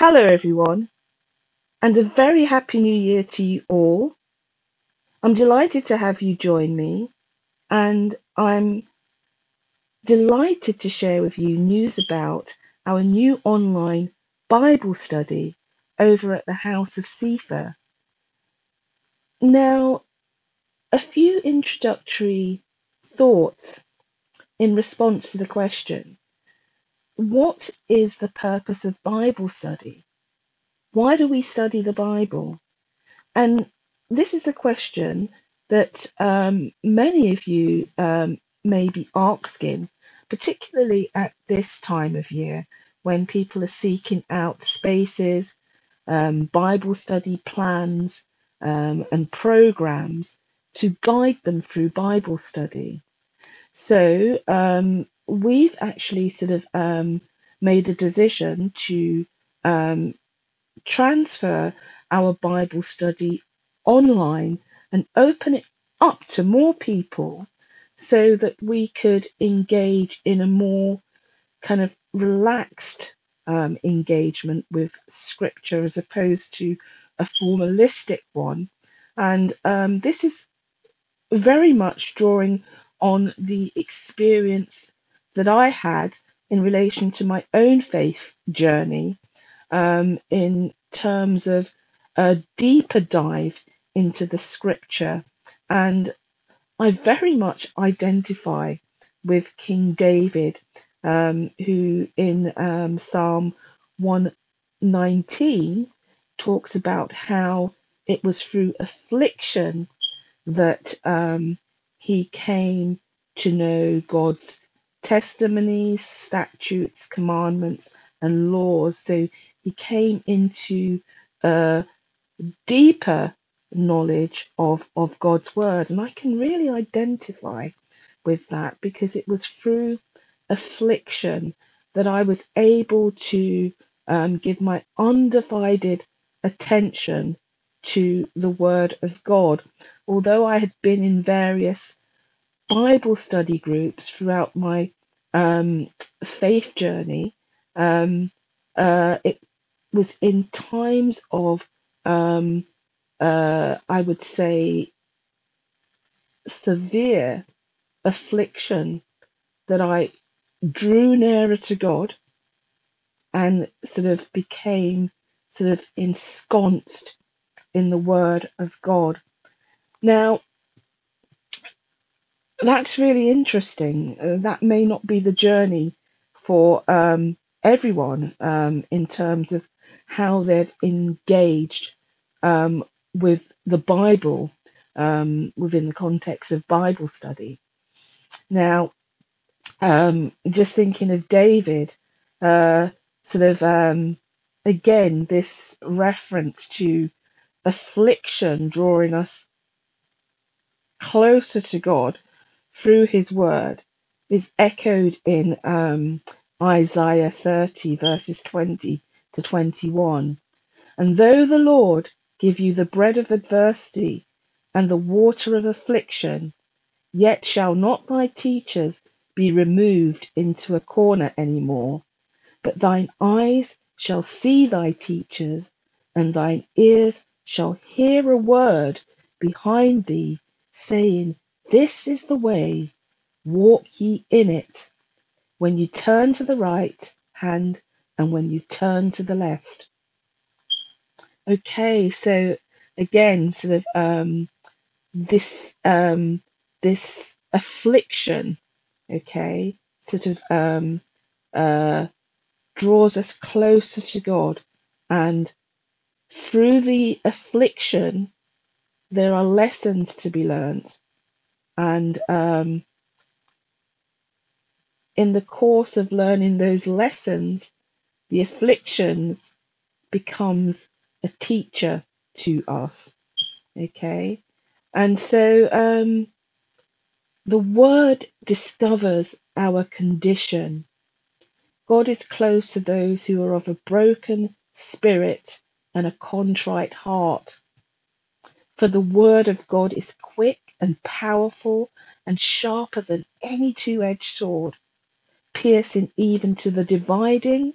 Hello, everyone, and a very happy new year to you all. I'm delighted to have you join me, and I'm delighted to share with you news about our new online Bible study over at the House of Cephas. Now, a few introductory thoughts in response to the question What is the purpose of Bible study? Why do we study the Bible? And this is a question that um, many of you um, may be asking, particularly at this time of year when people are seeking out spaces, um, Bible study plans, um, and programs to guide them through Bible study. So um, we've actually sort of um, made a decision to um, transfer our Bible study online and open it up to more people so that we could engage in a more kind of relaxed um, engagement with scripture as opposed to a formalistic one. And um, this is very much drawing on the experience that I had in relation to my own faith journey um, in terms of a deeper dive into the scripture. And I very much identify with King David, um, who in um, Psalm 119 talks about how it was through affliction that um, he came to know God's testimonies, statutes, commandments, and laws. So he came into a deeper knowledge of, of God's word. And I can really identify with that because it was through affliction that I was able to um, give my undivided attention to the Word of God. Although I had been in various Bible study groups throughout my um, faith journey, um, uh, it was in times of, um, uh, I would say, severe affliction that I drew nearer to God and sort of became sort of ensconced in the Word of God. Now, that's really interesting. Uh, that may not be the journey for um, everyone um, in terms of how they've engaged um, with the Bible um, within the context of Bible study. Now, um, just thinking of David, uh, sort of um, again, this reference to affliction drawing us closer to God through his word is echoed in um, Isaiah 30, verses 20 to 21. And though the Lord give you the bread of adversity and the water of affliction, yet shall not thy teachers be removed into a corner any more, but thine eyes shall see thy teachers, and thine ears shall hear a word behind thee, saying, This is the way, walk ye in it, when you turn to the right hand and when you turn to the left. Okay, so again, sort of um, this um, this affliction, okay, sort of um, uh, draws us closer to God, and through the affliction, there are lessons to be learned, and um, in the course of learning those lessons, the affliction becomes a teacher to us. Okay, and so um, the word discovers our condition. God is close to those who are of a broken spirit and a contrite heart. For the word of God is quick and powerful and sharper than any two edged sword, piercing even to the dividing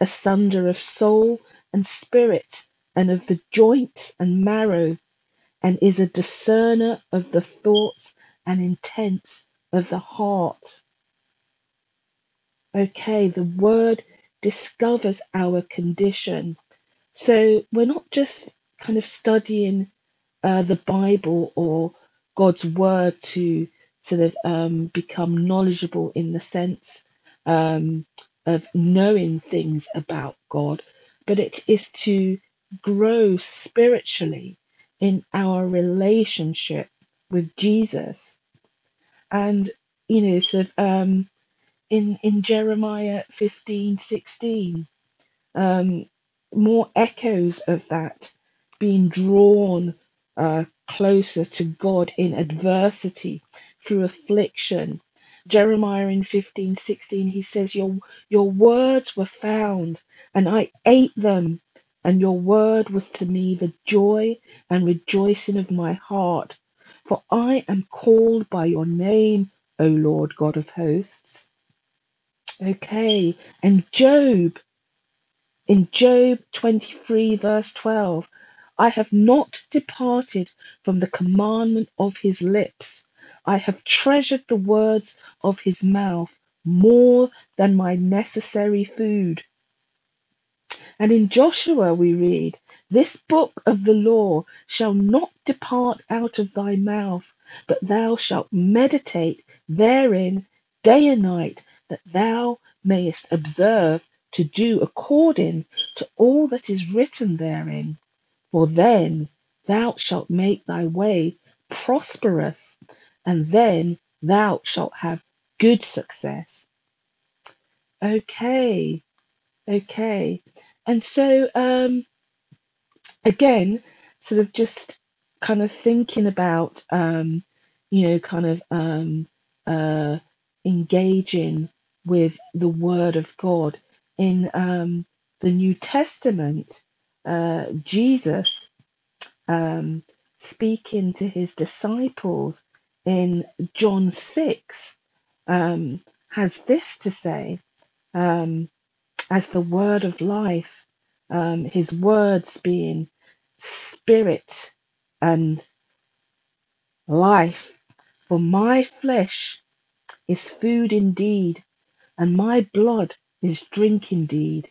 asunder of soul and spirit, and of the joints and marrow, and is a discerner of the thoughts and intents of the heart. Okay, the word discovers our condition. So we're not just kind of studying uh, the Bible or God's word to sort of um, become knowledgeable in the sense um, of knowing things about God, but it is to grow spiritually in our relationship with Jesus. And, you know, sort of um, in, in Jeremiah fifteen sixteen, um, more echoes of that being drawn uh, closer to God in adversity through affliction. Jeremiah in fifteen sixteen, he says, Your your words were found, and I ate them, and your word was to me the joy and rejoicing of my heart. For I am called by your name, O Lord God of hosts. Okay, and Job in Job 23, verse 12, I have not departed from the commandment of his lips. I have treasured the words of his mouth more than my necessary food. And in Joshua we read, This book of the law shall not depart out of thy mouth, but thou shalt meditate therein day and night, that thou mayest observe to do according to all that is written therein. For then thou shalt make thy way prosperous, and then thou shalt have good success. Okay, okay. And so, um, again, sort of just kind of thinking about, um, you know, kind of um, uh, engaging with the Word of God in um, the New Testament. Uh, Jesus um, speaking to his disciples in John 6 um, has this to say. Um, as the word of life, um, his words being spirit and life. For my flesh is food indeed, and my blood is drink indeed.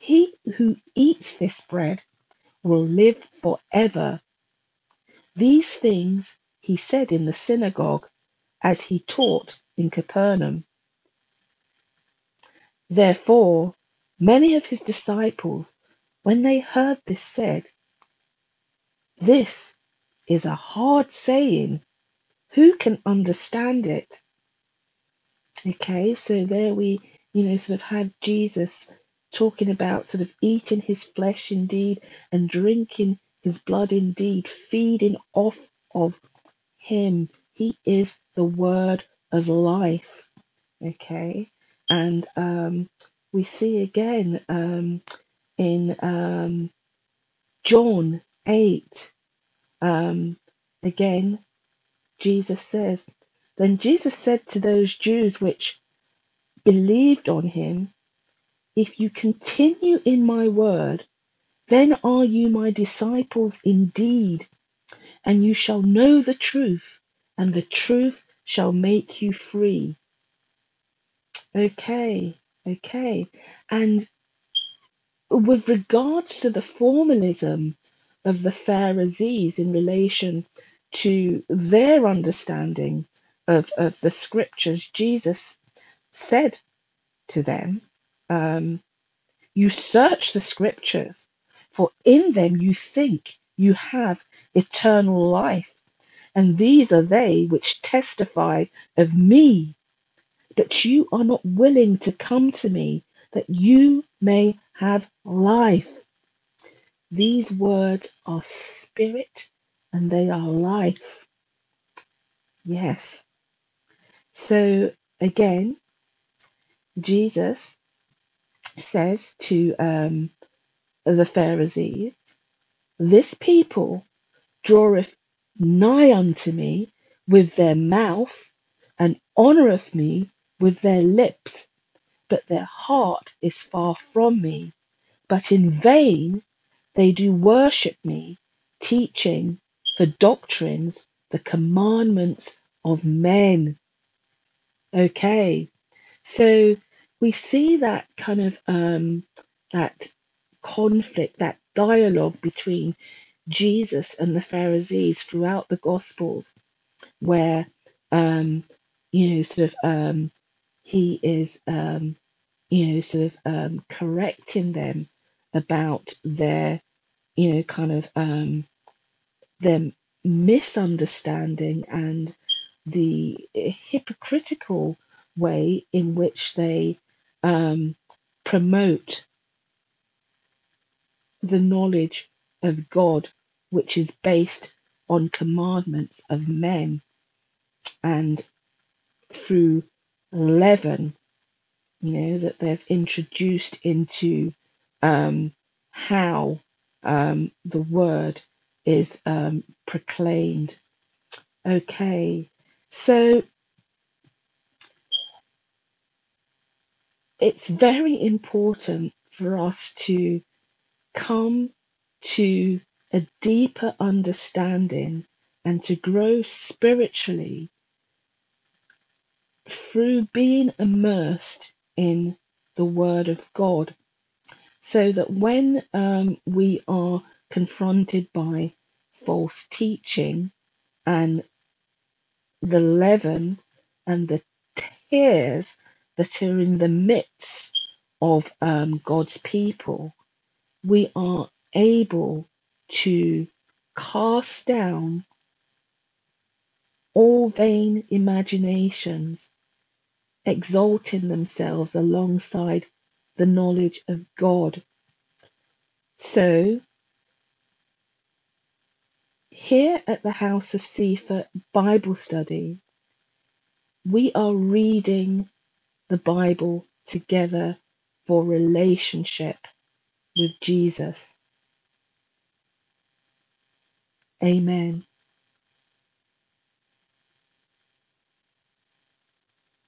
He who eats this bread will live forever. These things he said in the synagogue as he taught in Capernaum. Therefore, Many of his disciples, when they heard this, said, This is a hard saying. Who can understand it? Okay, so there we, you know, sort of had Jesus talking about sort of eating his flesh indeed and drinking his blood indeed, feeding off of him. He is the word of life. Okay, and um, we see again um, in um, John 8. Um, again, Jesus says, Then Jesus said to those Jews which believed on him, If you continue in my word, then are you my disciples indeed, and you shall know the truth, and the truth shall make you free. Okay, Okay. And with regards to the formalism of the Pharisees in relation to their understanding of, of the scriptures, Jesus said to them, um, You search the scriptures, for in them you think you have eternal life, and these are they which testify of me but you are not willing to come to me that you may have life. These words are spirit and they are life. Yes. So again, Jesus says to um, the Pharisees, This people draweth nigh unto me with their mouth and honoureth me with their lips, but their heart is far from me. But in vain they do worship me, teaching for doctrines the commandments of men. Okay, so we see that kind of um, that conflict, that dialogue between Jesus and the Pharisees throughout the Gospels, where um, you know, sort of um, he is um, you know, sort of um, correcting them about their you know, kind of um, their misunderstanding and the hypocritical way in which they um, promote the knowledge of God, which is based on commandments of men and through leaven, you know, that they've introduced into um, how um, the word is um, proclaimed. Okay, so it's very important for us to come to a deeper understanding and to grow spiritually through being immersed in the Word of God. So that when um, we are confronted by false teaching and the leaven and the tares that are in the midst of um, God's people, we are able to cast down all vain imaginations, exalting themselves alongside the knowledge of God. So, here at the House of Cephas Bible Study, we are reading the Bible together for relationship with Jesus. Amen.